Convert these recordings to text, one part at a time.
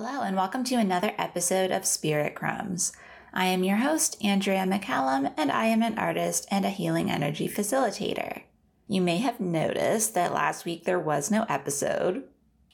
Hello, and welcome to another episode of Spirit Crumbs. I am your host, Andrea McCallum, and I am an artist and a healing energy facilitator. You may have noticed that last week there was no episode.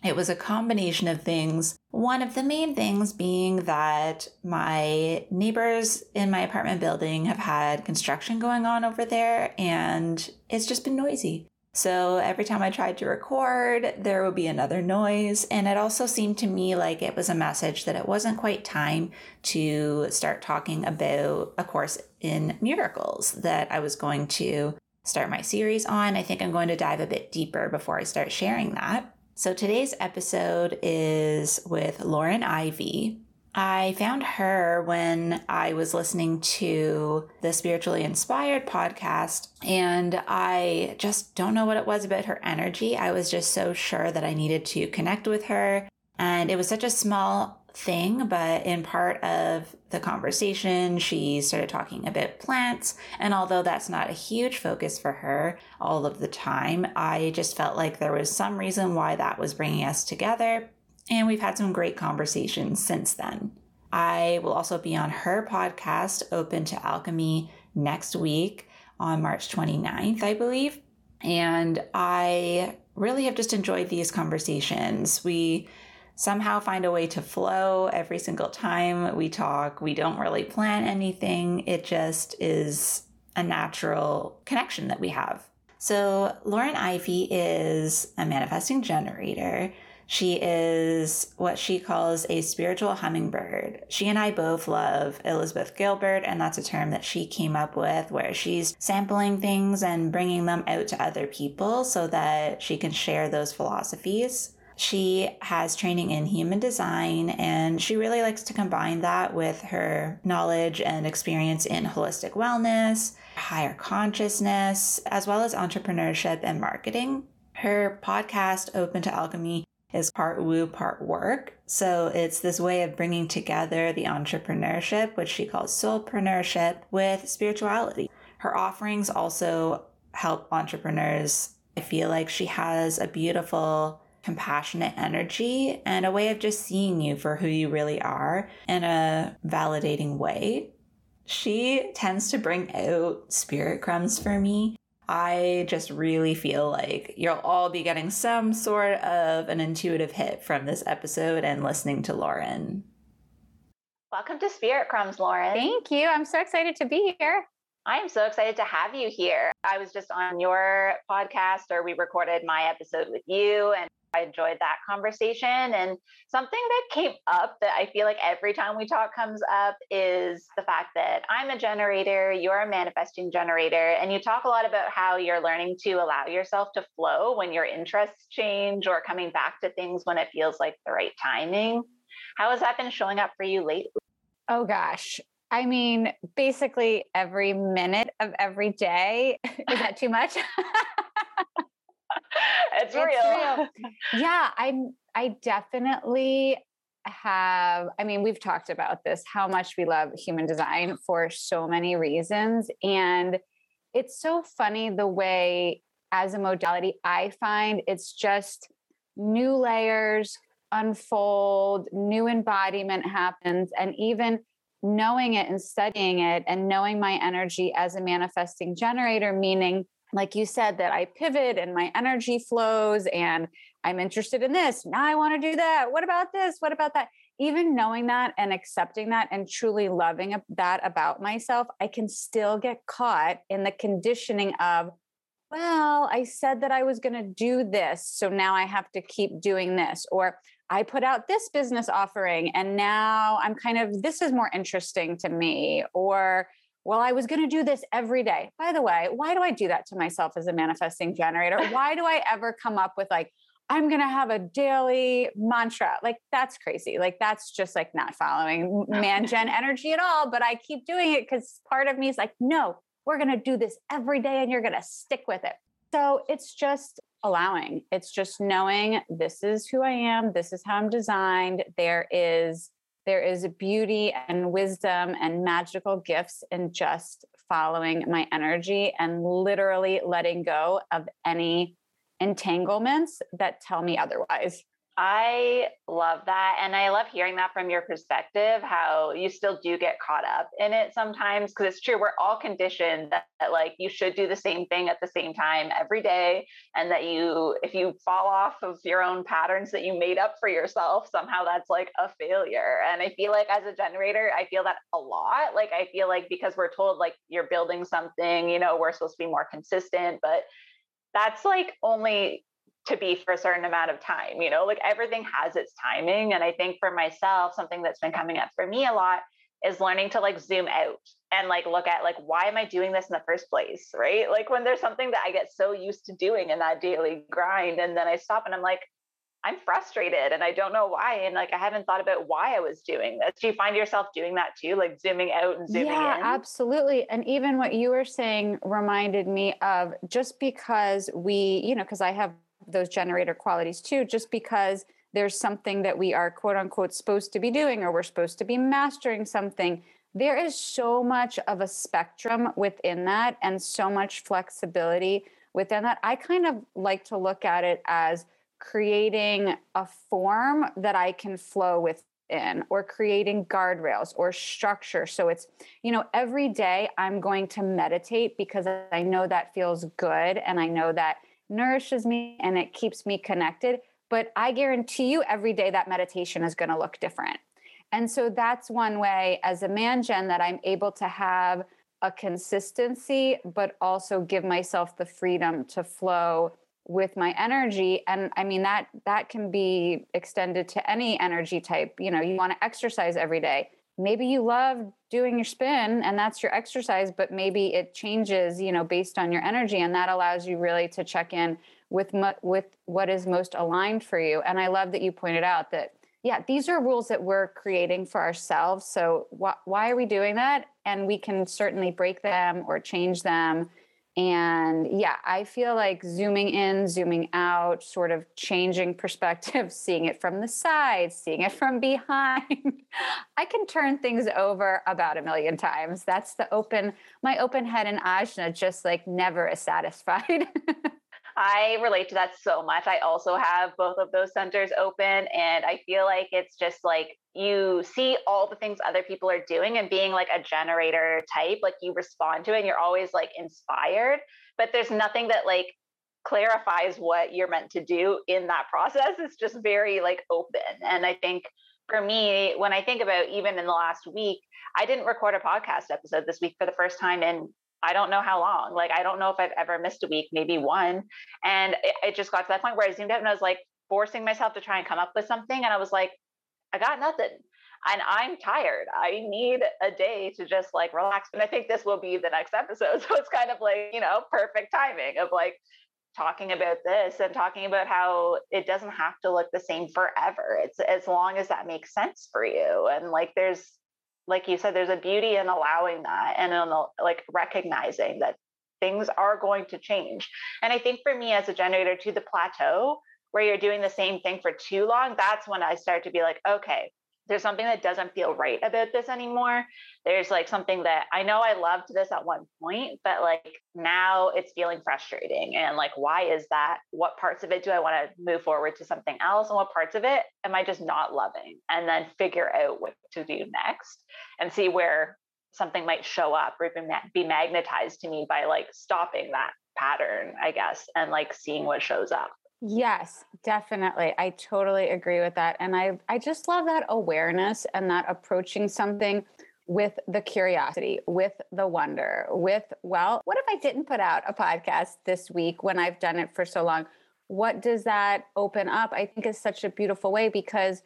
It was a combination of things. One of the main things being that my neighbors in my apartment building have had construction going on over there and it's just been noisy. So every time I tried to record, there would be another noise. And it also seemed to me like it was a message that it wasn't quite time to start talking about A Course in Miracles that I was going to start my series on. I think I'm going to dive a bit deeper before I start sharing that. So today's episode is with Lauren Ivy. I found her when I was listening to the Spiritually Inspired podcast, and I just don't know what it was about her energy. I was just so sure that I needed to connect with her. And it was such a small thing, but in part of the conversation, she started talking about plants. And although that's not a huge focus for her all of the time, I just felt like there was some reason why that was bringing us together. And we've had some great conversations since then. I will also be on her podcast, Open to Alchemy, next week on March 29th, I believe. And I really have just enjoyed these conversations. We somehow find a way to flow every single time we talk. We don't really plan anything, it just is a natural connection that we have. So, Lauren Ivy is a manifesting generator. She is what she calls a spiritual hummingbird. She and I both love Elizabeth Gilbert, and that's a term that she came up with where she's sampling things and bringing them out to other people so that she can share those philosophies. She has training in human design and she really likes to combine that with her knowledge and experience in holistic wellness, higher consciousness, as well as entrepreneurship and marketing. Her podcast, Open to Alchemy, is part woo, part work. So it's this way of bringing together the entrepreneurship, which she calls soulpreneurship, with spirituality. Her offerings also help entrepreneurs. I feel like she has a beautiful compassionate energy and a way of just seeing you for who you really are in a validating way. She tends to bring out spirit crumbs for me. I just really feel like you'll all be getting some sort of an intuitive hit from this episode and listening to Lauren. Welcome to Spirit Crumbs, Lauren. Thank you. I'm so excited to be here. I am so excited to have you here. I was just on your podcast, or we recorded my episode with you, and I enjoyed that conversation. And something that came up that I feel like every time we talk comes up is the fact that I'm a generator, you're a manifesting generator, and you talk a lot about how you're learning to allow yourself to flow when your interests change or coming back to things when it feels like the right timing. How has that been showing up for you lately? Oh gosh. I mean, basically every minute of every day. Is that too much? it's, it's real. real. Yeah, I'm I definitely have I mean, we've talked about this how much we love human design for so many reasons and it's so funny the way as a modality I find it's just new layers unfold, new embodiment happens and even knowing it and studying it and knowing my energy as a manifesting generator meaning like you said, that I pivot and my energy flows and I'm interested in this. Now I want to do that. What about this? What about that? Even knowing that and accepting that and truly loving that about myself, I can still get caught in the conditioning of, well, I said that I was going to do this. So now I have to keep doing this. Or I put out this business offering and now I'm kind of, this is more interesting to me. Or, well, I was going to do this every day. By the way, why do I do that to myself as a manifesting generator? Why do I ever come up with like, I'm going to have a daily mantra. Like, that's crazy. Like, that's just like not following man gen energy at all. But I keep doing it because part of me is like, no, we're going to do this every day and you're going to stick with it. So it's just allowing, it's just knowing this is who I am, this is how I'm designed. There is there is beauty and wisdom and magical gifts in just following my energy and literally letting go of any entanglements that tell me otherwise. I love that. And I love hearing that from your perspective, how you still do get caught up in it sometimes. Cause it's true, we're all conditioned that, that, like you should do the same thing at the same time every day. And that you, if you fall off of your own patterns that you made up for yourself, somehow that's like a failure. And I feel like as a generator, I feel that a lot. Like I feel like because we're told like you're building something, you know, we're supposed to be more consistent, but that's like only to be for a certain amount of time you know like everything has its timing and i think for myself something that's been coming up for me a lot is learning to like zoom out and like look at like why am i doing this in the first place right? Like when there's something that i get so used to doing in that daily grind and then i stop and i'm like i'm frustrated and i don't know why and like i haven't thought about why i was doing this. Do you find yourself doing that too like zooming out and zooming yeah, in? absolutely and even what you were saying reminded me of just because we you know because i have those generator qualities too, just because there's something that we are quote unquote supposed to be doing or we're supposed to be mastering something. There is so much of a spectrum within that and so much flexibility within that. I kind of like to look at it as creating a form that I can flow within or creating guardrails or structure. So it's, you know, every day I'm going to meditate because I know that feels good and I know that nourishes me and it keeps me connected. But I guarantee you, every day that meditation is going to look different. And so that's one way as a man Jen, that I'm able to have a consistency, but also give myself the freedom to flow with my energy and i mean that that can be extended to any energy type you know you want to exercise every day maybe you love doing your spin and that's your exercise but maybe it changes you know based on your energy and that allows you really to check in with with what is most aligned for you. And i love that you pointed out that yeah these are rules that we're creating for ourselves. So wh- why are we doing that? And we can certainly break them or change them and yeah, I feel like zooming in, zooming out, sort of changing perspective, seeing it from the side, seeing it from behind. I can turn things over about a million times. That's the open, my open head and ajna just like never is satisfied. I relate to that so much. I also have both of those centers open, and I feel like it's just like you see all the things other people are doing and being like a generator type, like you respond to it and you're always like inspired, but there's nothing that like clarifies what you're meant to do in that process. It's just very like open. And I think for me, when I think about even in the last week, I didn't record a podcast episode this week for the first time in I don't know how long. Like, I don't know if I've ever missed a week, maybe one. And it, it, just got to that point where I zoomed out and I was like forcing myself to try and come up with something. And I was like, I got nothing. And I'm tired. I need a day to just like relax. And I think this will be the next episode. So it's kind of like, you know, perfect timing of like talking about this and talking about how it doesn't have to look the same forever. It's as long as that makes sense for you. And like, there's, like you said, there's a beauty in allowing that and in like recognizing that things are going to change. And I think for me as a generator to the plateau where you're doing the same thing for too long, that's when I start to be like, okay, there's something that doesn't feel right about this anymore. There's like something that I know I loved this at one point, but like now it's feeling frustrating. And like, why is that? What parts of it do I want to move forward to something else? And what parts of it am I just not loving? And then figure out what to do next and see where something might show up or even be magnetized to me by like stopping that pattern, I guess, and like seeing what shows up. Yes, definitely. I totally agree with that. And I I just love that awareness and that approaching something with the curiosity, with the wonder, with well, what if I didn't put out a podcast this week when I've done it for so long? What does that open up? I think is such a beautiful way because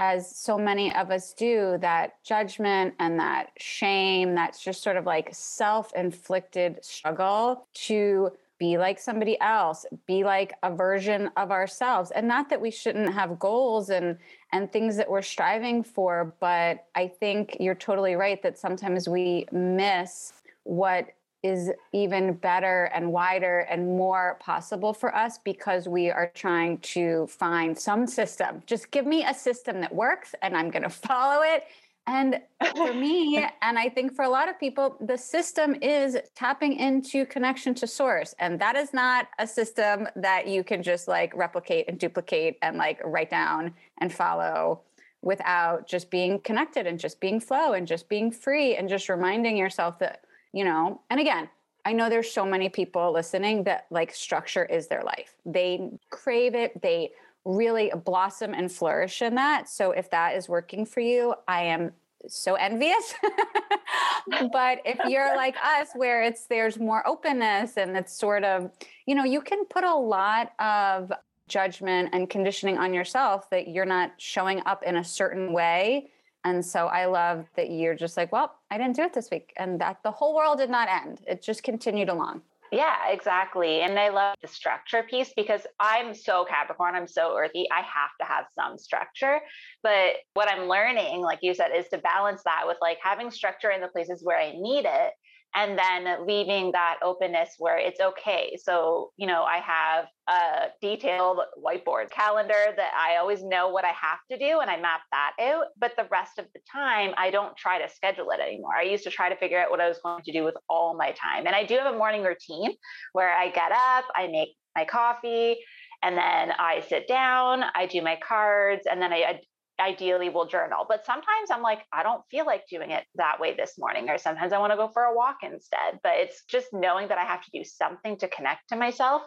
as so many of us do, that judgment and that shame, that's just sort of like self inflicted struggle to be like somebody else be like a version of ourselves and not that we shouldn't have goals and and things that we're striving for but i think you're totally right that sometimes we miss what is even better and wider and more possible for us because we are trying to find some system. Just give me a system that works and I'm going to follow it and for me, and I think for a lot of people, the system is tapping into connection to source. And that is not a system that you can just like replicate and duplicate and like write down and follow without just being connected and just being flow and just being free and just reminding yourself that, you know, and again, I know there's so many people listening that like structure is their life. They crave it. They really blossom and flourish in that. So if that is working for you, I am so envious. but if you're like us where it's there's more openness and it's sort of, you know, you can put a lot of judgment and conditioning on yourself that you're not showing up in a certain way. And so I love that you're just like, well, I didn't do it this week and that the whole world did not end. It just continued along. Yeah, exactly. And I love the structure piece because I'm so Capricorn, I'm so earthy. I have to have some structure. But what I'm learning, like you said, is to balance that with like having structure in the places where I need it and then leaving that openness where it's okay. So, you know, I have a detailed whiteboard calendar that I always know what I have to do and I map that out. But the rest of the time, I don't try to schedule it anymore. I used to try to figure out what I was going to do with all my time. And I do have a morning routine where I get up, I make my coffee, and then I sit down, I do my cards, and then I ideally will journal. But sometimes I'm like, I don't feel like doing it that way this morning, or sometimes I want to go for a walk instead. But it's just knowing that I have to do something to connect to myself.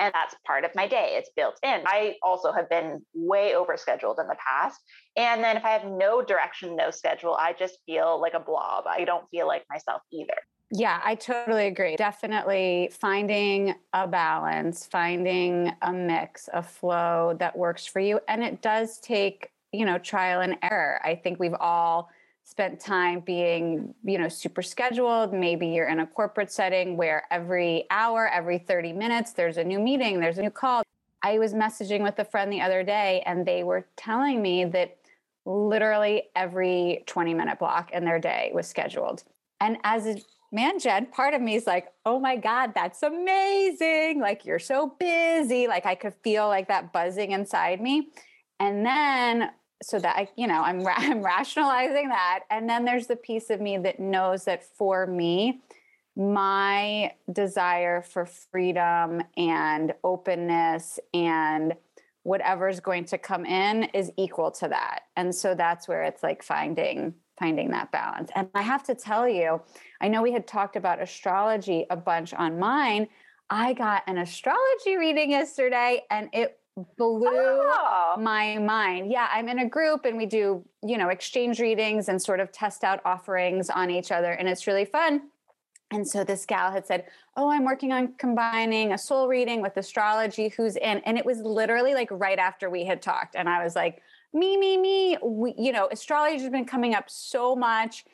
And that's part of my day. It's built in. I also have been way overscheduled in the past. And then if I have no direction, no schedule, I just feel like a blob. I don't feel like myself either. Yeah, I totally agree. Definitely finding a balance, finding a mix, a flow that works for you. And it does take you know trial and error. I think we've all spent time being you know super scheduled. Maybe you're in a corporate setting where every hour every 30 minutes there's a new meeting there's a new call. I was messaging with a friend the other day and they were telling me that literally every 20 minute block in their day was scheduled. And as a man jen part of me is like oh my god that's amazing. Like you're so busy. Like i could feel like that buzzing inside me. And then so that I, you know, I'm, I'm rationalizing that. And then there's the piece of me that knows that for me, my desire for freedom and openness and whatever's going to come in is equal to that. And so that's where it's like finding finding that balance. And I have to tell you, I know we had talked about astrology a bunch on mine. I got an astrology reading yesterday and it blew oh. my mind. Yeah, I'm in a group and we do, you know, exchange readings and sort of test out offerings on each other and it's really fun. And so this gal had said, "Oh, I'm working on combining a soul reading with astrology. Who's in?" And it was literally like right after we had talked and I was like, "Me, me, me." We, you know, astrology has been coming up so much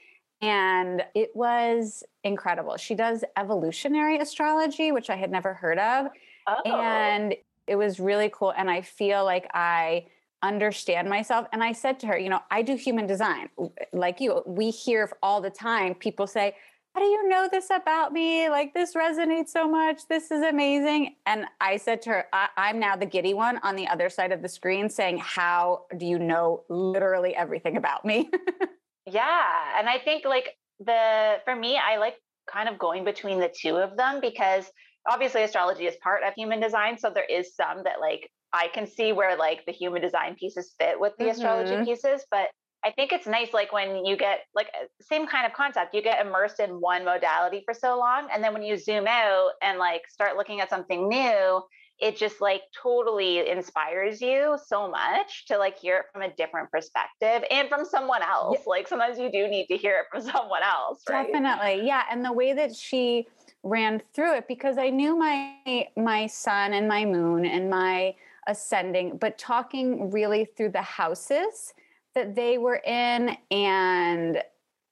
and it was incredible. She does evolutionary astrology, which I had never heard of. Oh. And it was really cool. And I feel like I understand myself. And I said to her, you know, I do human design like you. We hear all the time people say, how do you know this about me? Like, this resonates so much. This is amazing. And I said to her, I- am now the giddy one on the other side of the screen saying, How do you know literally everything about me? yeah. And I think, like, the for me, I like kind of going between the two of them because obviously astrology is part of human design so there is some that like i can see where like the human design pieces fit with the mm-hmm. astrology pieces but i think it's nice like when you get like uh, same kind of concept you get immersed in one modality for so long and then when you zoom out and like start looking at something new it just like totally inspires you so much to like hear it from a different perspective and from someone else. Yeah. Like sometimes you do need to hear it from someone else. Right? Definitely. Yeah. And the way that she ran through it because I knew my my sun and my moon and my ascending, but talking really through the houses that they were in and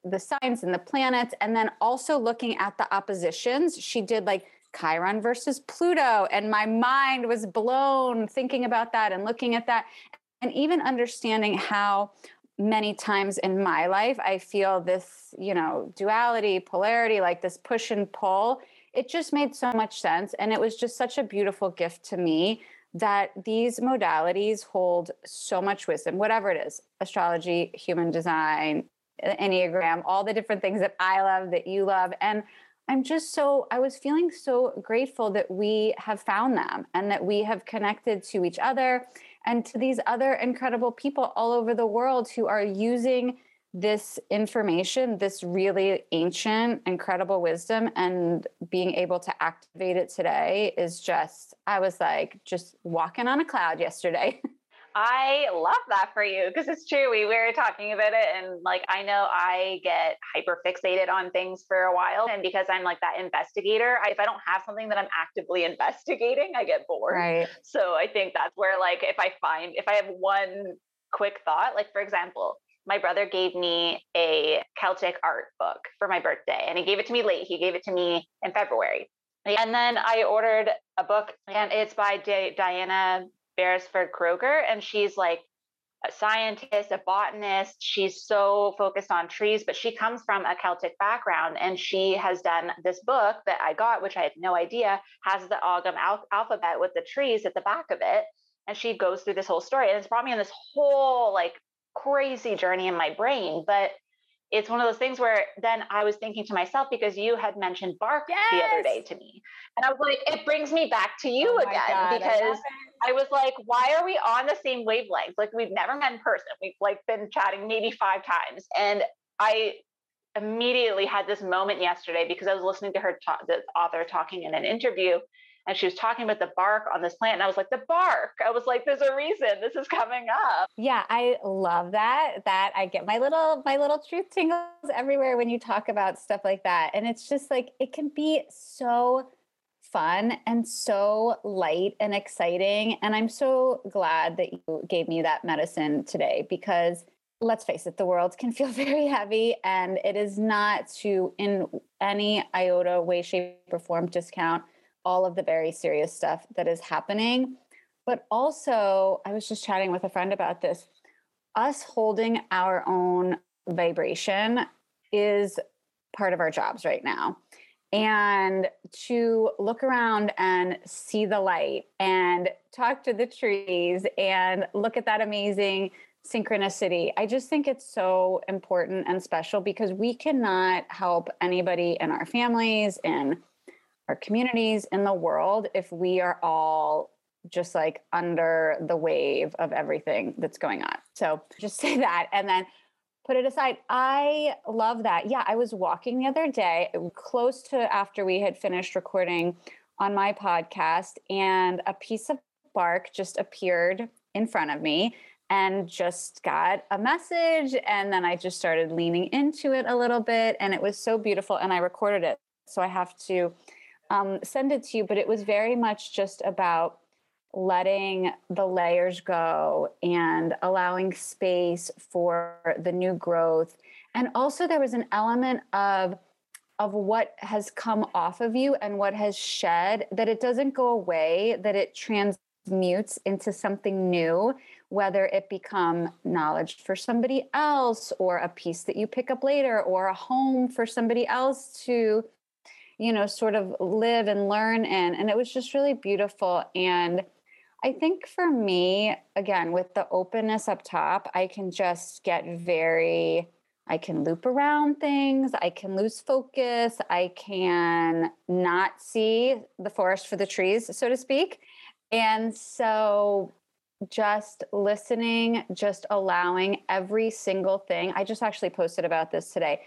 the signs and the planets and then also looking at the oppositions she did like Chiron versus Pluto. And my mind was blown thinking about that and looking at that. And even understanding how many times in my life I feel this, you know, duality, polarity, like this push and pull. It just made so much sense. And it was just such a beautiful gift to me that these modalities hold so much wisdom, whatever it is astrology, human design, Enneagram, all the different things that I love, that you love. And I'm just so, I was feeling so grateful that we have found them and that we have connected to each other and to these other incredible people all over the world who are using this information, this really ancient, incredible wisdom, and being able to activate it today is just, I was like, just walking on a cloud yesterday. I love that for you because it's true. We were talking about it, and like I know I get hyper fixated on things for a while, and because I'm like that investigator, I, if I don't have something that I'm actively investigating, I get bored. Right. So I think that's where like if I find if I have one quick thought, like for example, my brother gave me a Celtic art book for my birthday, and he gave it to me late. He gave it to me in February. And then I ordered a book, and it's by D- Diana Beresford Kroeger, and she's like a scientist, a botanist. She's so focused on trees, but she comes from a Celtic background and she has done this book that I got, which I had no idea, has the Ogham al- alphabet with the trees at the back of it. And she goes through this whole story and it's brought me on this whole like crazy journey in my brain. But it's one of those things where then I was thinking to myself because you had mentioned bark yes! the other day to me. And I was like, it brings me back to you oh again God, because I, I, was like, why are we on the same wavelength? Like we've never met in person. We've like been chatting maybe five times. And I immediately had this moment yesterday because I was listening to her the author talking in an interview and she was talking about the bark on this plant and i was like the bark. I was like there's a reason this is coming up. Yeah i love that that i get my little my little truth tingles everywhere when you talk about stuff like that and it's just like it can be so fun and so light and exciting and i'm so glad that you gave me that medicine today because let's face it, the world can feel very heavy, and it is not to, in any iota, way, shape, or form, discount all of the very serious stuff that is happening. But also, I was just chatting with a friend about this. Us holding our own vibration is part of our jobs right now. And to look around and see the light and talk to the trees and look at that amazing synchronicity. I just think it's so important and special because we cannot help anybody in our families and our communities in the world if we are all just like under the wave of everything that's going on. So just say that and then put it aside. I love that. Yeah, I was walking the other day, close to after we had finished recording on my podcast, and a piece of bark just appeared in front of me and just got a message. And then I just started leaning into it a little bit, and it was so beautiful. And I recorded it. So I have to um, send it to you, but it was very much just about letting the layers go and allowing space for the new growth. And also, there was an element of of what has come off of you and what has shed that it doesn't go away that it transmutes into something new whether it become knowledge for somebody else or a piece that you pick up later or a home for somebody else to you know, sort of live and learn in. And it was just really beautiful. And I think for me, again, with the openness up top, I can just get very, I can loop around things, I can lose focus, I can not see the forest for the trees, so to speak. And so just listening, just allowing every single thing. I just actually posted about this today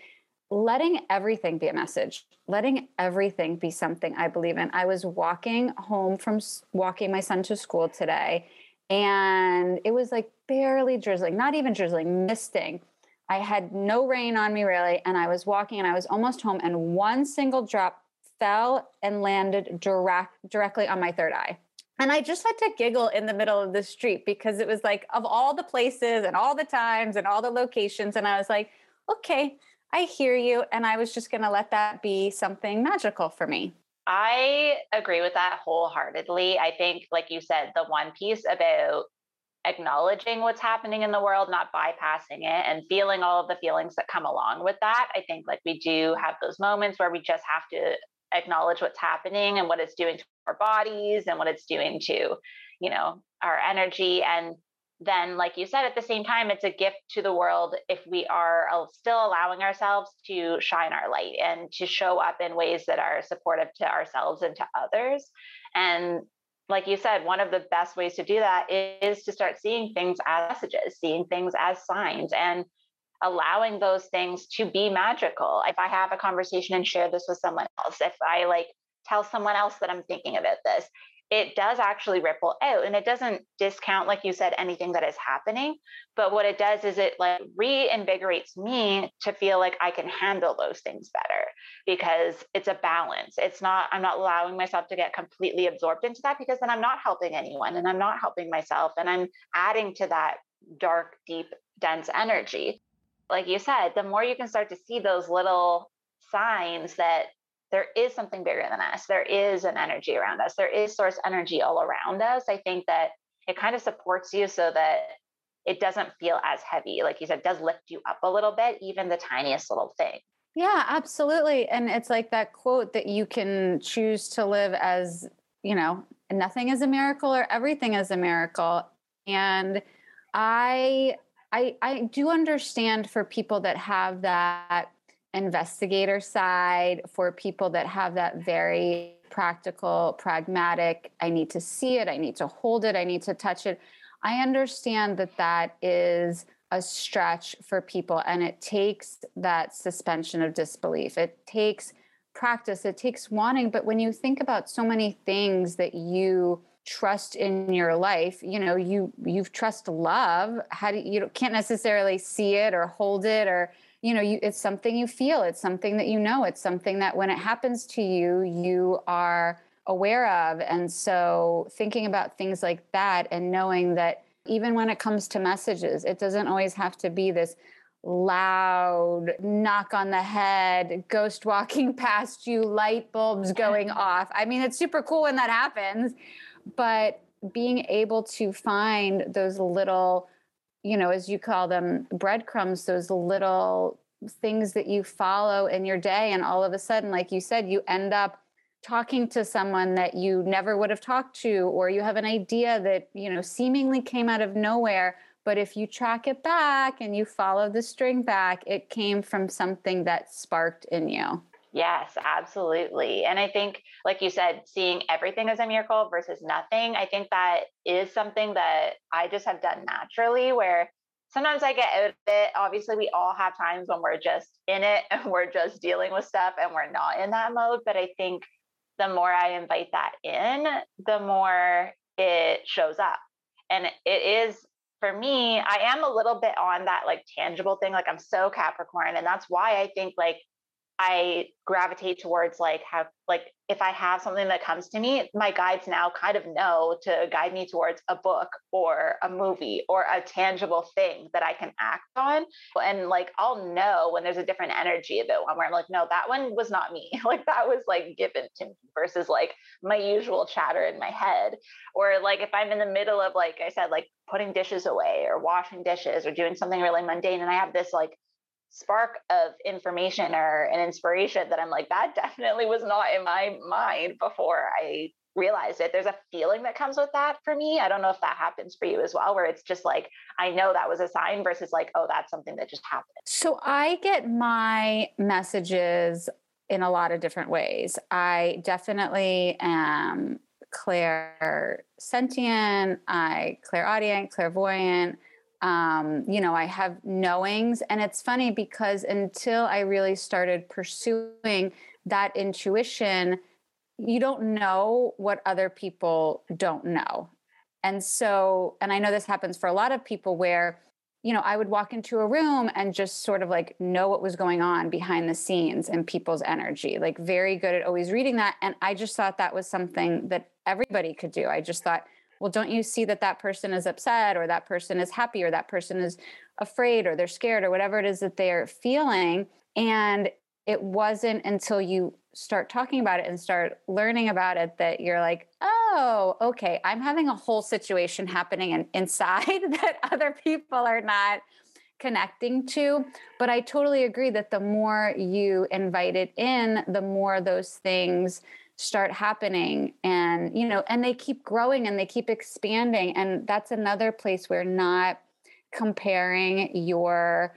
letting everything be a message, letting everything be something I believe in. I was walking home from walking my son to school today, and it was like barely drizzling, not even drizzling, misting. I had no rain on me really, and I was walking and I was almost home, and one single drop fell and landed direct directly on my third eye. And I just had to giggle in the middle of the street because it was like of all the places and all the times and all the locations. And I was like, okay, I hear you. And I was just going to let that be something magical for me. I agree with that wholeheartedly. I think, like you said, the one piece about acknowledging what's happening in the world, not bypassing it, and feeling all of the feelings that come along with that. I think, like, we do have those moments where we just have to acknowledge what's happening and what it's doing to our bodies and what it's doing to, you know, our energy. And then, like you said, at the same time, it's a gift to the world if we are still allowing ourselves to shine our light and to show up in ways that are supportive to ourselves and to others. And like you said, one of the best ways to do that is to start seeing things as messages, seeing things as signs, and allowing those things to be magical. If I have a conversation and share this with someone else, if I like tell someone else that I'm thinking about this, it does actually ripple out and it doesn't discount like you said anything that is happening but what it does is it like reinvigorates me to feel like i can handle those things better because it's a balance. It's not i'm not allowing myself to get completely absorbed into that because then i'm not helping anyone and i'm not helping myself and i'm adding to that dark deep dense energy. Like you said the more you can start to see those little signs that there is something bigger than us. There is an energy around us. There is source energy all around us. I think that it kind of supports you so that it doesn't feel as heavy. Like you said, does lift you up a little bit, even the tiniest little thing. Yeah, absolutely. And it's like that quote that you can choose to live as, you know, nothing is a miracle or everything is a miracle. And I I I do understand for people that have that investigator side for people that have that very practical, pragmatic, I need to see it, I need to hold it, I need to touch it. I understand that that is a stretch for people and it takes that suspension of disbelief. It takes practice, it takes wanting, but when you think about so many things that you trust in your life you know you you've trust love how do you, you can't necessarily see it or hold it or you know you it's something you feel it's something that you know it's something that when it happens to you you are aware of. And so thinking about things like that and knowing that even when it comes to messages it doesn't always have to be this loud knock on the head ghost walking past you light bulbs going off. I mean it's super cool when that happens but being able to find those little you know, as you call them, breadcrumbs, those little things that you follow in your day. And all of a sudden, like you said, you end up talking to someone that you never would have talked to, or you have an idea that, you know, seemingly came out of nowhere. But if you track it back and you follow the string back, it came from something that sparked in you. Yes, absolutely. And I think, like you said, seeing everything as a miracle versus nothing, I think that is something that I just have done naturally where sometimes I get out of it. Obviously, we all have times when we're just in it and we're just dealing with stuff and we're not in that mode. But I think the more I invite that in, the more it shows up. And it is for me, I am a little bit on that like tangible thing. Like I'm so Capricorn. And that's why I think like I gravitate towards like have like if I have something that comes to me, my guides now kind of know to guide me towards a book or a movie or a tangible thing that I can act on. And like I'll know when there's a different energy about one where I'm like, no, that one was not me. like that was like given to me versus like my usual chatter in my head. Or like if I'm in the middle of like I said, like putting dishes away or washing dishes or doing something really mundane and I have this like spark of information or an inspiration that I'm like, that definitely was not in my mind before I realized it. There's a feeling that comes with that for me. I don't know if that happens for you as well, where it's just like, I know that was a sign versus like, oh, that's something that just happened. So I get my messages in a lot of different ways. I definitely am clair sentient, I clairaudient, clairvoyant um, you know, I have knowings. And it's funny because until I really started pursuing that intuition, you don't know what other people don't know. And so, and I know this happens for a lot of people where, you know, I would walk into a room and just sort of like know what was going on behind the scenes and people's energy, like very good at always reading that. And I just thought that was something that everybody could do. I just thought, well don't you see that that person is upset or that person is happy or that person is afraid or they're scared or whatever it is that they're feeling and it wasn't until you start talking about it and start learning about it that you're like, oh, okay, I'm having a whole situation happening in, inside that other people are not connecting to. But I totally agree that the more you invite it in, the more those things start happening and you know and they keep growing and they keep expanding. And that's another place where not comparing your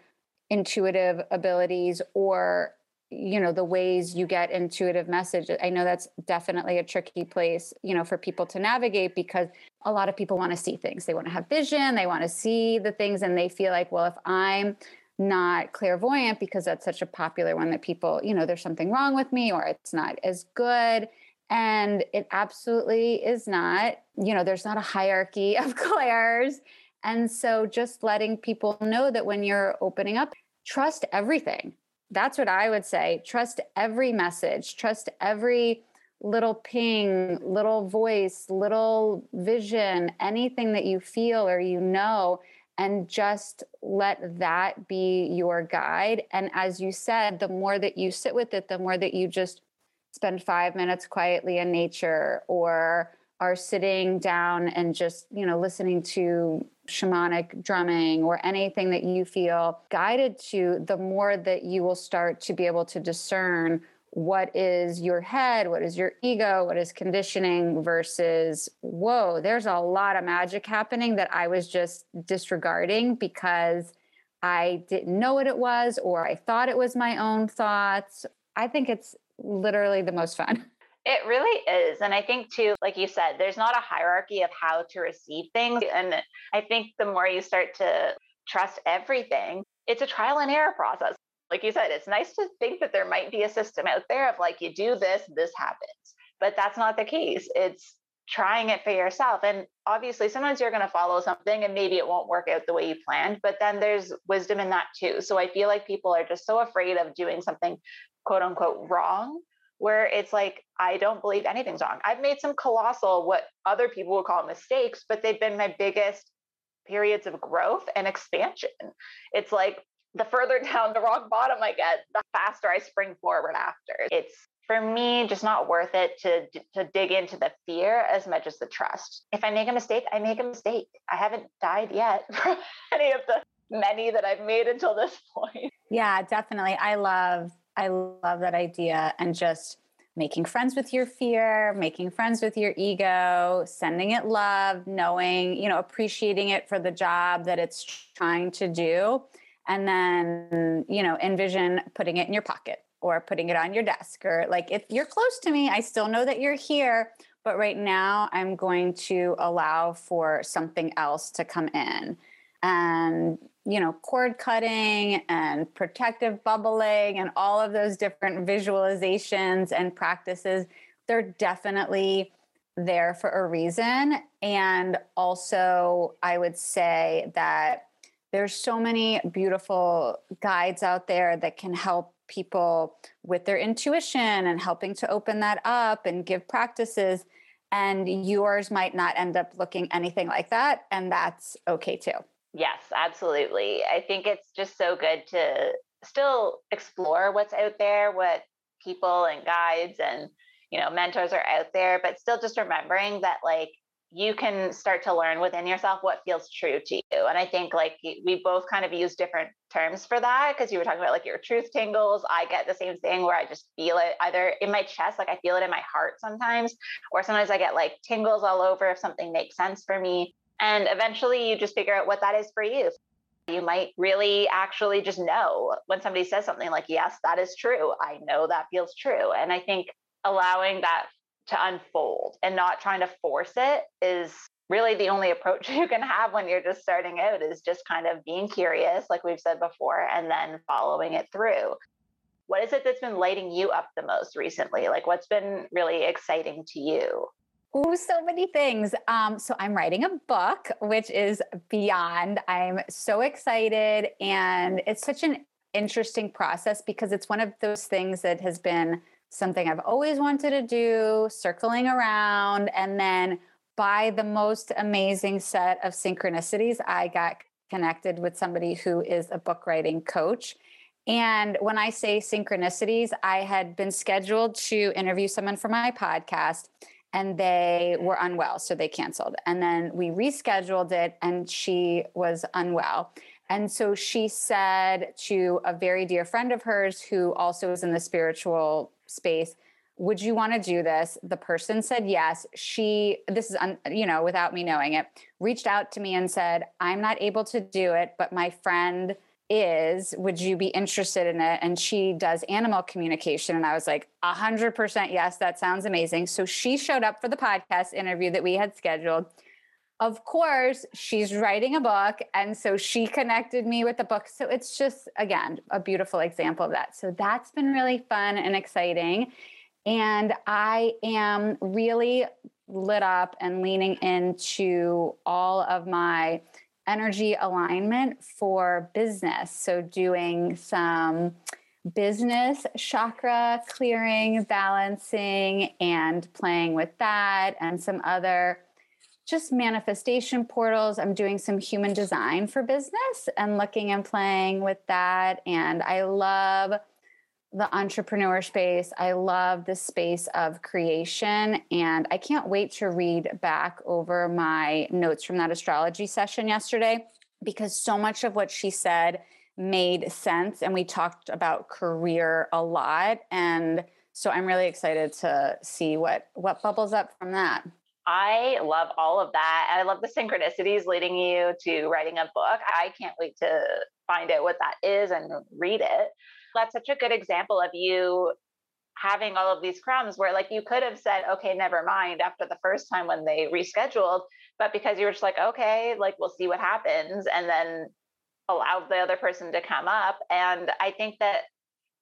intuitive abilities or you know the ways you get intuitive message i know that's definitely a tricky place you know for people to navigate because a lot of people want to see things. They want to have vision they want to see the things and they feel like well if i'm not clairvoyant because that's such a popular one that people, you know, there's something wrong with me or it's not as good. And it absolutely is not, you know, there's not a hierarchy of clairs. And so just letting people know that when you're opening up, trust everything. That's what I would say. Trust every message, trust every little ping, little voice, little vision, anything that you feel or you know and just let that be your guide. And as you said, the more that you sit with it, the more that you just spend five minutes quietly in nature or are sitting down and just, you know, listening to shamanic drumming or anything that you feel guided to, the more that you will start to be able to discern what is your head, what is your ego, what is conditioning versus, whoa, there's a lot of magic happening that I was just disregarding because I didn't know what it was or I thought it was my own thoughts. I think it's literally the most fun. It really is. And I think, too, like you said, there's not a hierarchy of how to receive things. And I think the more you start to trust everything, it's a trial and error process like you said, it's nice to think that there might be a system out there of like, you do this, this happens. But that's not the case. It's trying it for yourself. And obviously, sometimes you're going to follow something and maybe it won't work out the way you planned, but then there's wisdom in that too. So I feel like people are just so afraid of doing something quote unquote wrong, where it's like, I don't believe anything's wrong. I've made some colossal, what other people would call mistakes, but they've been my biggest periods of growth and expansion. It's like the further down the rock bottom I get, the faster I spring forward after. It's for me just not worth it to to dig into the fear as much as the trust. If I make a mistake, I make a mistake. I haven't died yet from any of the many that I've made until this point. Yeah, definitely. I love I love that idea and just making friends with your fear, making friends with your ego, sending it love, knowing, you know, appreciating it for the job that it's trying to do and then you know envision putting it in your pocket or putting it on your desk or like if you're close to me i still know that you're here but right now i'm going to allow for something else to come in and you know cord cutting and protective bubbling and all of those different visualizations and practices they're definitely there for a reason. And also i would say that there's so many beautiful guides out there that can help people with their intuition and helping to open that up and give practices and yours might not end up looking anything like that and that's okay too. Yes absolutely. I think it's just so good to still explore what's out there what people and guides and you know mentors are out there but still just remembering that like you can start to learn within yourself what feels true to you. And I think like we both kind of use different terms for that because you were talking about like your truth tingles. I get the same thing where I just feel it either in my chest, like I feel it in my heart sometimes, or sometimes I get like tingles all over if something makes sense for me. And eventually you just figure out what that is for you. You might really actually just know when somebody says something like, yes, that is true. I know that feels true. And I think allowing that to unfold and not trying to force it is really the only approach you can have when you're just starting out is just kind of being curious like we've said before and then following it through what is it that's been lighting you up the most recently like what's been really exciting to you Oh, so many things. Um, so I'm writing a book, which is beyond. I'm so excited. And it's such an interesting process because it's one of those things that has been something I've always wanted to do, circling around. And then by the most amazing set of synchronicities, I got connected with somebody who is a book writing coach. And when I say synchronicities, I had been scheduled to interview someone for my podcast and they were unwell, so they canceled. And then we rescheduled it and she was unwell. And so she said to a very dear friend of hers who also is in the spiritual space, would you want to do this? The person said yes. She, this is, un, you know, without me knowing it, reached out to me and said, I'm not able to do it, but my friend is would you be interested in it and she does animal communication and i was like 100% yes that sounds amazing so she showed up for the podcast interview that we had scheduled of course she's writing a book and so she connected me with the book. So it's just again a beautiful example of that. So that's been really fun and exciting. And i am really lit up and leaning into all of my energy alignment for business. So, doing some business chakra clearing, balancing, and playing with that, and some other just manifestation portals. I'm doing some human design for business and looking and playing with that. And I love the entrepreneur space. I love the space of creation. And I can't wait to read back over my notes from that astrology session yesterday because so much of what she said made sense. And we talked about career a lot. And so I'm really excited to see what what bubbles up from that. I love all of that. I love the synchronicities leading you to writing a book. I can't wait to find out what that is and read it that's such a good example of you having all of these crumbs where like you could have said okay never mind after the first time when they rescheduled but because you were just like okay like we'll see what happens and then allow the other person to come up and i think that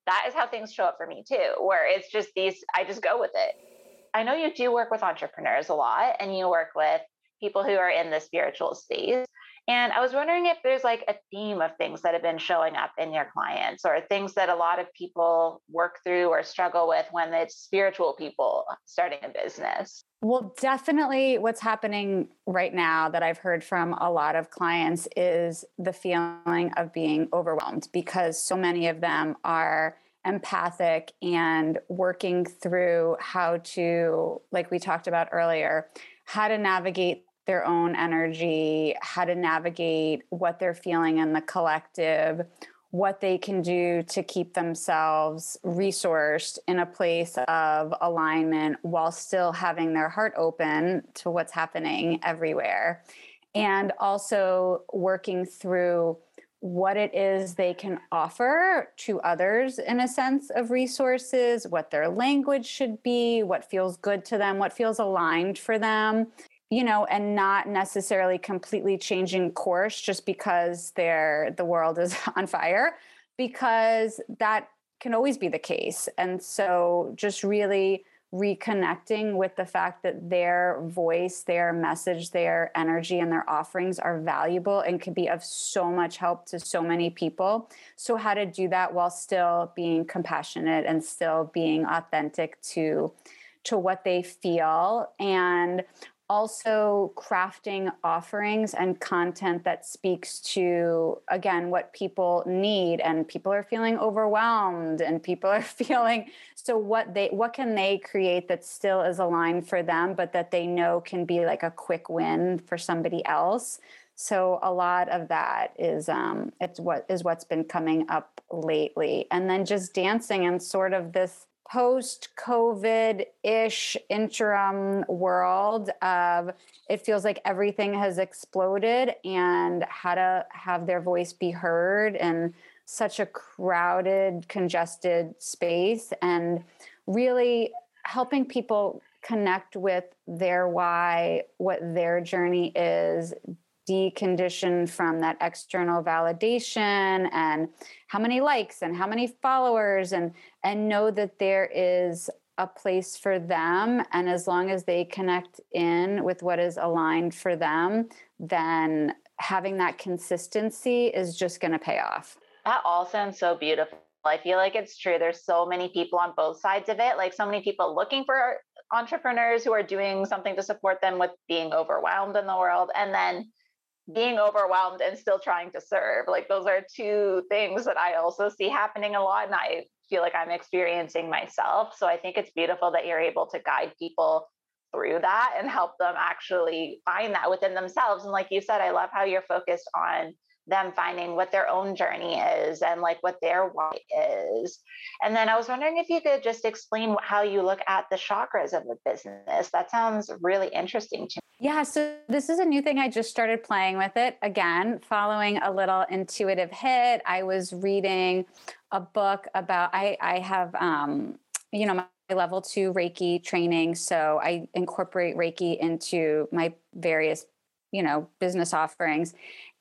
that is how things show up for me too where it's just these i just go with it i know you do work with entrepreneurs a lot and you work with people who are in the spiritual space and I was wondering if there's like a theme of things that have been showing up in your clients or things that a lot of people work through or struggle with when it's spiritual people starting a business. Well, definitely what's happening right now that I've heard from a lot of clients is the feeling of being overwhelmed because so many of them are empathic and working through how to, like we talked about earlier, how to navigate their own energy, how to navigate what they're feeling in the collective, what they can do to keep themselves resourced in a place of alignment while still having their heart open to what's happening everywhere. And also working through what it is they can offer to others in a sense of resources, what their language should be, what feels good to them, what feels aligned for them you know and not necessarily completely changing course just because they're the world is on fire because that can always be the case. And so just really reconnecting with the fact that their voice their message their energy and their offerings are valuable and can be of so much help to so many people. So how to do that while still being compassionate and still being authentic to to what they feel. And also crafting offerings and content that speaks to again what people need and people are feeling overwhelmed and people are feeling so what they what can they create that still is aligned for them but that they know can be like a quick win for somebody else? So a lot of that is um it's what is what's been coming up lately. And then just dancing and sort of this post COVID ish interim world of it feels like everything has exploded and how to have their voice be heard in such a crowded, congested space, and really helping people connect with their why, what their journey is, deconditioned from that external validation and how many likes and how many followers and and know that there is a place for them. And as long as they connect in with what is aligned for them then having that consistency is just going to pay off. That all sounds so beautiful. I feel like it's true. There's so many people on both sides of it like so many people looking for entrepreneurs who are doing something to support them with being overwhelmed in the world. And then being overwhelmed and still trying to serve. Like those are two things that I also see happening a lot and I feel like I'm experiencing myself. So I think it's beautiful that you're able to guide people through that and help them actually find that within themselves. And like you said, I love how you're focused on them finding what their own journey is and like what their why is. And then I was wondering if you could just explain how you look at the chakras of a business. That sounds really interesting to me. Yeah, so this is a new thing. I just started playing with it again, following a little intuitive hit. I was reading a book about I I have um you know my level 2 Reiki training, so I incorporate Reiki into my various you know business offerings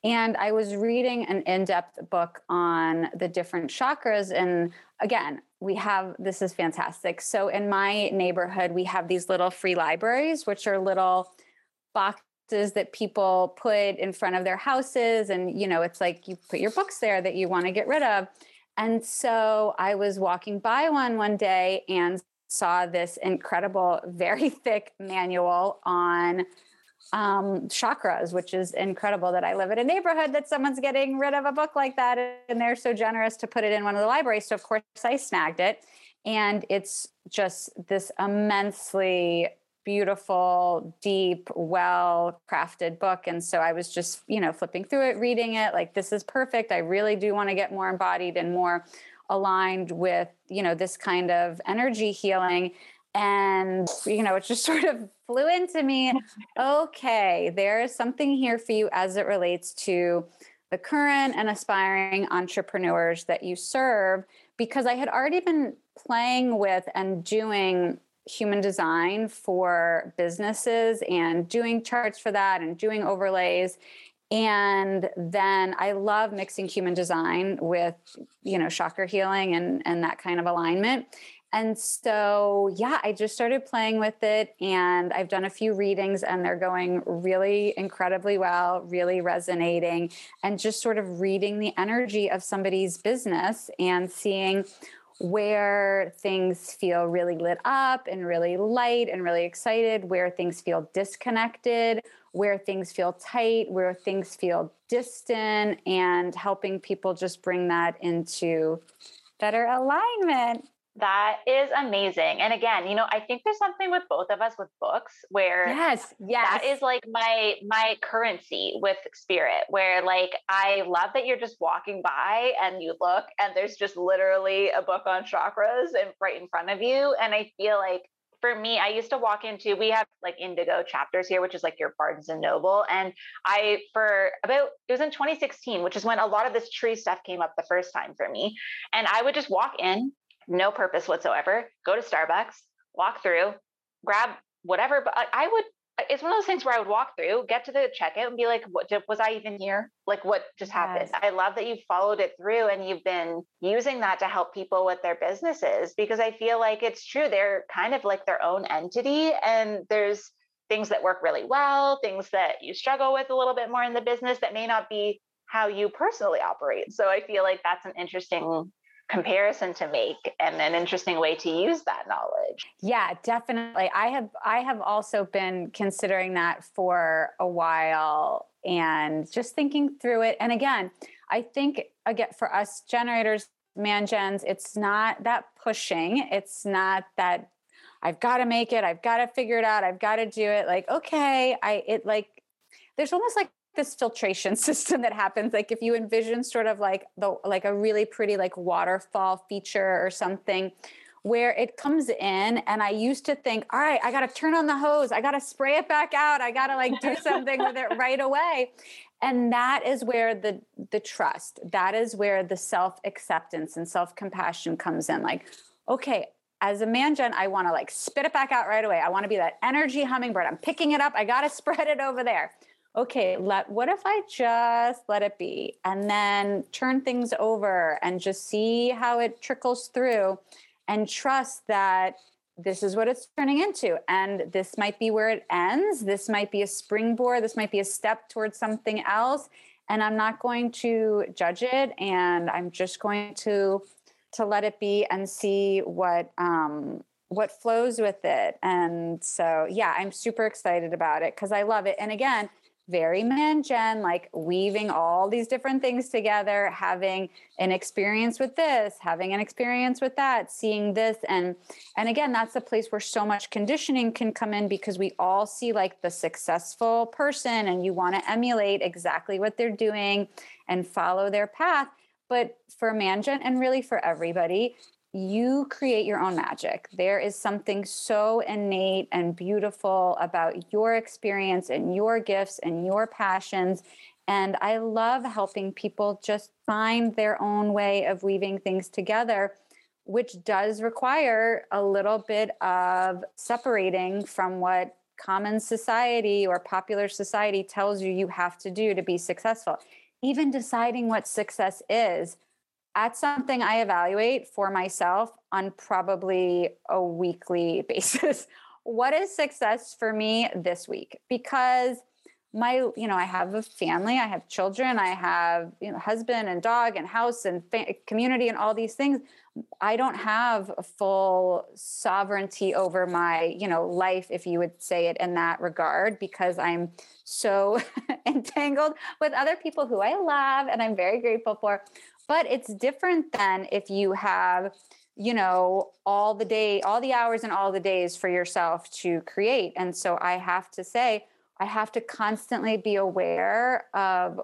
and I was reading an in depth book on the different chakras. And again, we have this is fantastic. So in my neighborhood, we have these little free libraries, which are little boxes that people put in front of their houses. And, you know, it's like you put your books there that you want to get rid of. And so I was walking by one one day and saw this incredible, very thick manual on um, chakras, which is incredible that I live in a neighborhood that someone's getting rid of a book like that and they're so generous to put it in one of the libraries. So, of course, I snagged it. And it's just this immensely beautiful, deep, well crafted book. And so I was just, you know, flipping through it, reading it like, this is perfect. I really do want to get more embodied and more aligned with, you know, this kind of energy healing and you know it just sort of flew into me. Okay there is something here for you as it relates to the current and aspiring entrepreneurs that you serve because i had already been playing with and doing human design for businesses and doing charts for that and doing overlays. And then i love mixing human design with you know chakra healing and and that kind of alignment and so, yeah, I just started playing with it and I've done a few readings and they're going really incredibly well, really resonating, and just sort of reading the energy of somebody's business and seeing where things feel really lit up and really light and really excited, where things feel disconnected, where things feel tight, where things feel distant, and helping people just bring that into better alignment. That is amazing. And again, you know, I think there's something with both of us with books where yes, yes. that is like my my currency with spirit where like I love that you're just walking by and you look and there's just literally a book on chakras and right in front of you and I feel like for me, I used to walk into, we have like indigo chapters here, which is like your Barnes and Noble. And I, for about, it was in 2016, which is when a lot of this tree stuff came up the first time for me. And I would just walk in no purpose whatsoever, go to Starbucks, walk through, grab whatever. But I, would, it's one of those things where I would walk through, get to the checkout and be like, what was I even here? Like what just happened? Yes. I love that you've followed it through and you've been using that to help people with their businesses because I feel like it's true. They're kind of like their own entity and there's things that work really well, things that you struggle with a little bit more in the business that may not be how you personally operate. So I feel like that's an interesting comparison to make and an interesting way to use that knowledge. Yeah definitely. I have i have also been considering that for a while and just thinking through it. And again i think again for us generators man gens it's not that pushing. It's not that i've got to make it. I've got to figure it out. I've got to do it. Like okay i it like there's almost like this filtration system that happens like if you envision sort of like the like a really pretty like waterfall feature or something where it comes in and i used to think all right i got to turn on the hose. I got to spray it back out. I got to like do something with it right away. And that is where the the trust that is where the self acceptance and self compassion comes in. Like okay as a man gen i want to like spit it back out right away. I want to be that energy hummingbird. I'm picking it up. I got to spread it over there okay, let what if I just let it be and then turn things over and just see how it trickles through and trust that this is what it's turning into and this might be where it ends. This might be a springboard. This might be a step towards something else. And i'm not going to judge it. And i'm just going to to let it be and see what um what flows with it. And so yeah i'm super excited about it because i love it. And again very man gen, like weaving all these different things together, having an experience with this, having an experience with that, seeing this. And and again, that's the place where so much conditioning can come in because we all see like the successful person and you want to emulate exactly what they're doing and follow their path. But for man gen and really for everybody, you create your own magic. There is something so innate and beautiful about your experience and your gifts and your passions. And I love helping people just find their own way of weaving things together, which does require a little bit of separating from what common society or popular society tells you you have to do to be successful. Even deciding what success is that's something I evaluate for myself on probably a weekly basis. what is success for me this week? Because my, you know, I have a family, I have children, I have, you know, husband and dog and house and fa- community and all these things. I don't have a full sovereignty over my, you know, life, if you would say it in that regard, because I'm so entangled with other people who I love and I'm very grateful for. But it's different than if you have, you know, all the day, all the hours and all the days for yourself to create. And so I have to say, I have to constantly be aware of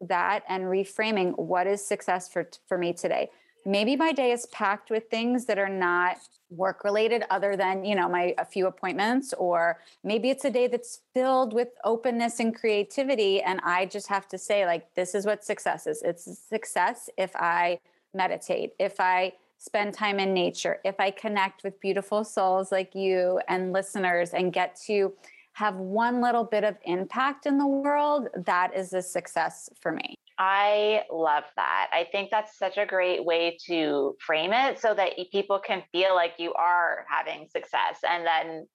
that and reframing what is success for, for me today. Maybe my day is packed with things that are not work related other than you know my a few appointments or maybe it's a day that's filled with openness and creativity and i just have to say like this is what success is. It's success if i meditate if i spend time in nature if i connect with beautiful souls like you and listeners and get to have one little bit of impact in the world that is a success for me I love that. I think that's such a great way to frame it so that people can feel like you are having success and then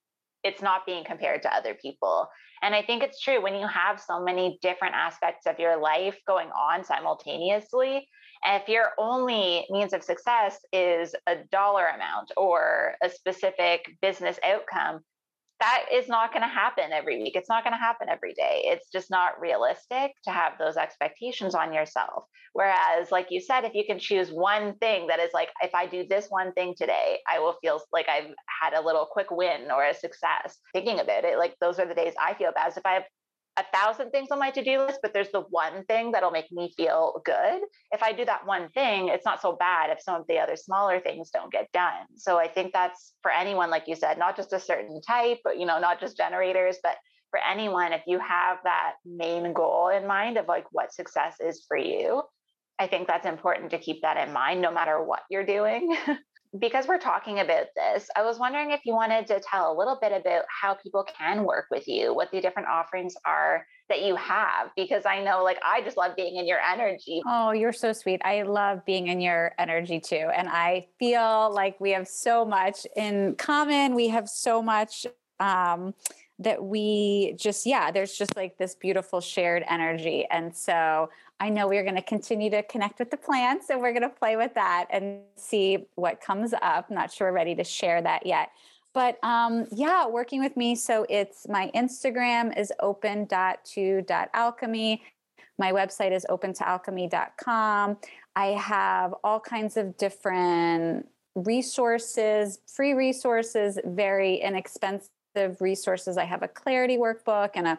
it's not being compared to other people. And I think it's true when you have so many different aspects of your life going on simultaneously. if your only means of success is a dollar amount or a specific business outcome, that is not going to happen every week. It's not going to happen every day. It's just not realistic to have those expectations on yourself. Whereas, like you said, if you can choose one thing that is like, if I do this one thing today, I will feel like I've had a little quick win or a success. Thinking about it, like those are the days I feel best. If I have a thousand things on my to-do list, but there's the one thing that'll make me feel good. If I do that one thing, it's not so bad if some of the other smaller things don't get done. So I think that's for anyone, like you said, not just a certain type, but you know, not just generators, but for anyone, if you have that main goal in mind of like what success is for you, I think that's important to keep that in mind no matter what you're doing. because we're talking about this, I was wondering if you wanted to tell a little bit about how people can work with you, what the different offerings are that you have, because I know like I just love being in your energy. Oh, you're so sweet. I love being in your energy too. And I feel like we have so much in common. We have so much um, that we just, yeah, there's just like this beautiful shared energy. And so I know we're going to continue to connect with the plants and we're going to play with that and see what comes up. Not sure we're ready to share that yet. But um, yeah, working with me. So it's my Instagram is open.to.alchemy. My website is open to opentoalchemy.com. I have all kinds of different resources, free resources, very inexpensive resources. I have a clarity workbook and a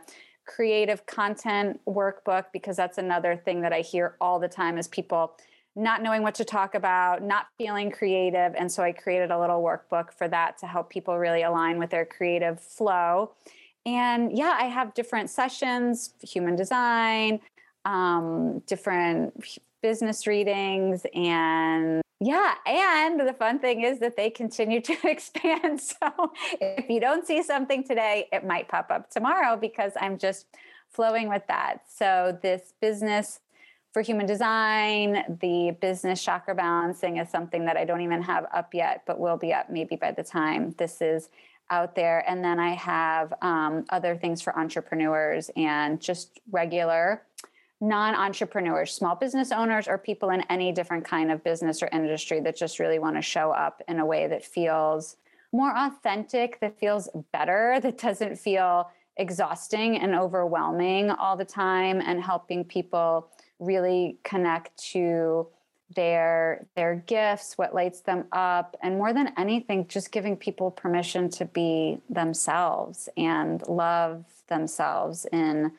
creative content workbook because that's another thing that I hear all the time is people not knowing what to talk about, not feeling creative. And so I created a little workbook for that to help people really align with their creative flow. And yeah, I have different sessions, human design, um, different business readings, and yeah, and the fun thing is that they continue to expand. So if you don't see something today, it might pop up tomorrow because I'm just flowing with that. So this business for human design, the business chakra balancing is something that I don't even have up yet, but will be up maybe by the time this is out there. And then I have um, other things for entrepreneurs and just regular non entrepreneurs, small business owners, or people in any different kind of business or industry that just really want to show up in a way that feels more authentic, that feels better, that doesn't feel exhausting and overwhelming all the time and helping people really connect to their their gifts what lights them up and more than anything just giving people permission to be themselves and love themselves in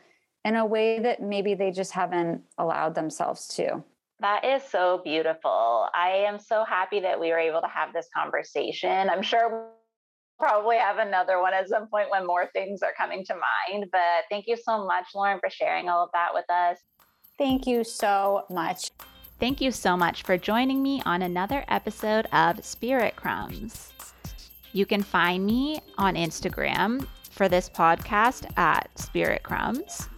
in a way that maybe they just haven't allowed themselves to that is so beautiful. I am so happy that we were able to have this conversation. I'm sure we'll probably have another one at some point when more things are coming to mind. But thank you so much, Lauren, for sharing all of that with us. Thank you so much. Thank you so much for joining me on another episode of Spirit Crumbs. You can find me on Instagram for this podcast at Spirit Crumbs.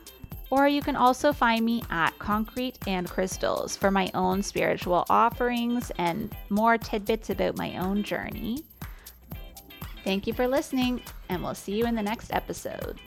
Or you can also find me at Concrete and Crystals for my own spiritual offerings and more tidbits about my own journey. Thank you for listening, and we'll see you in the next episode.